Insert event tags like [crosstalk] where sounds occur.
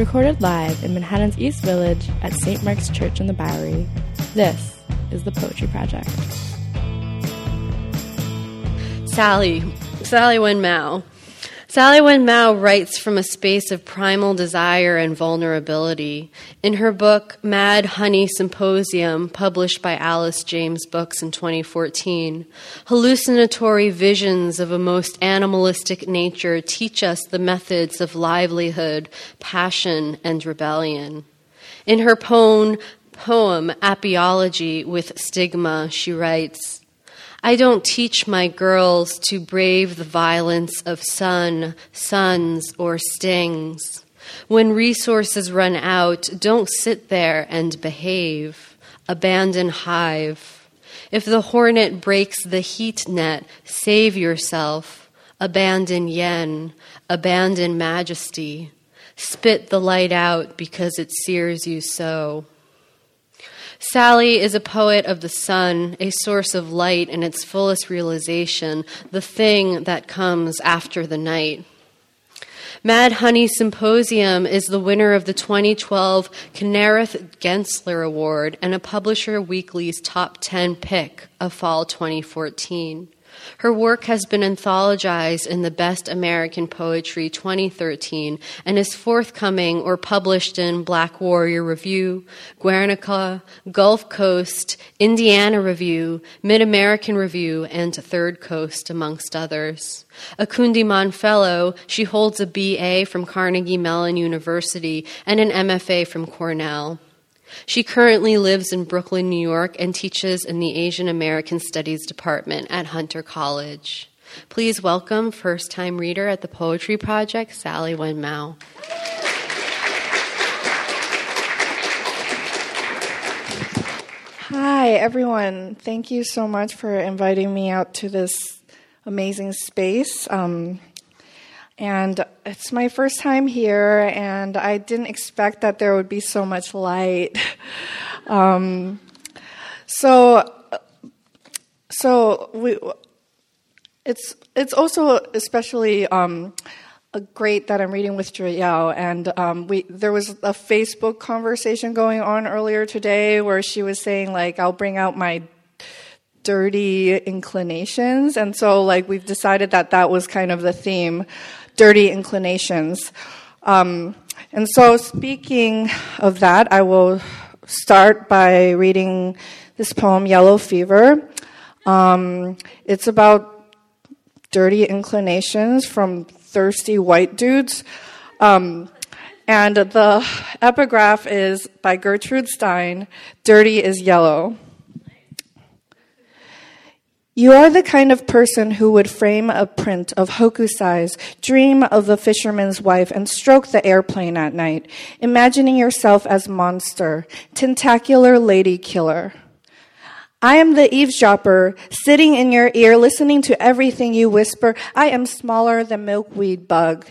Recorded live in Manhattan's East Village at St. Mark's Church in the Bowery, this is the Poetry Project. Sally, Sally Wen Mao. Sally Wen Mao writes from a space of primal desire and vulnerability. In her book, Mad Honey Symposium, published by Alice James Books in 2014, hallucinatory visions of a most animalistic nature teach us the methods of livelihood, passion, and rebellion. In her poem, poem Apiology with Stigma, she writes, I don't teach my girls to brave the violence of sun, suns, or stings. When resources run out, don't sit there and behave. Abandon hive. If the hornet breaks the heat net, save yourself. Abandon yen. Abandon majesty. Spit the light out because it sears you so. Sally is a poet of the sun, a source of light in its fullest realization, the thing that comes after the night. Mad Honey Symposium is the winner of the 2012 Kinereth Gensler Award and a Publisher Weekly's top 10 pick of fall 2014. Her work has been anthologized in the Best American Poetry 2013 and is forthcoming or published in Black Warrior Review, Guernica, Gulf Coast, Indiana Review, Mid American Review, and Third Coast, amongst others. A Kundiman Fellow, she holds a BA from Carnegie Mellon University and an MFA from Cornell. She currently lives in Brooklyn, New York, and teaches in the Asian American Studies Department at Hunter College. Please welcome first time reader at the Poetry Project, Sally Wen Mao. Hi, everyone. Thank you so much for inviting me out to this amazing space. Um, and it's my first time here, and I didn't expect that there would be so much light. [laughs] um, so, so we, it's it's also especially um, great that I'm reading with Joyelle, and um, we there was a Facebook conversation going on earlier today where she was saying like I'll bring out my dirty inclinations, and so like we've decided that that was kind of the theme dirty inclinations. Um, and so, speaking of that, I will start by reading this poem, Yellow Fever. Um, it's about dirty inclinations from thirsty white dudes. Um, and the epigraph is by Gertrude Stein Dirty is Yellow. You are the kind of person who would frame a print of Hokusai's, dream of the fisherman's wife, and stroke the airplane at night, imagining yourself as monster, tentacular lady killer. I am the eavesdropper, sitting in your ear, listening to everything you whisper. I am smaller than milkweed bug.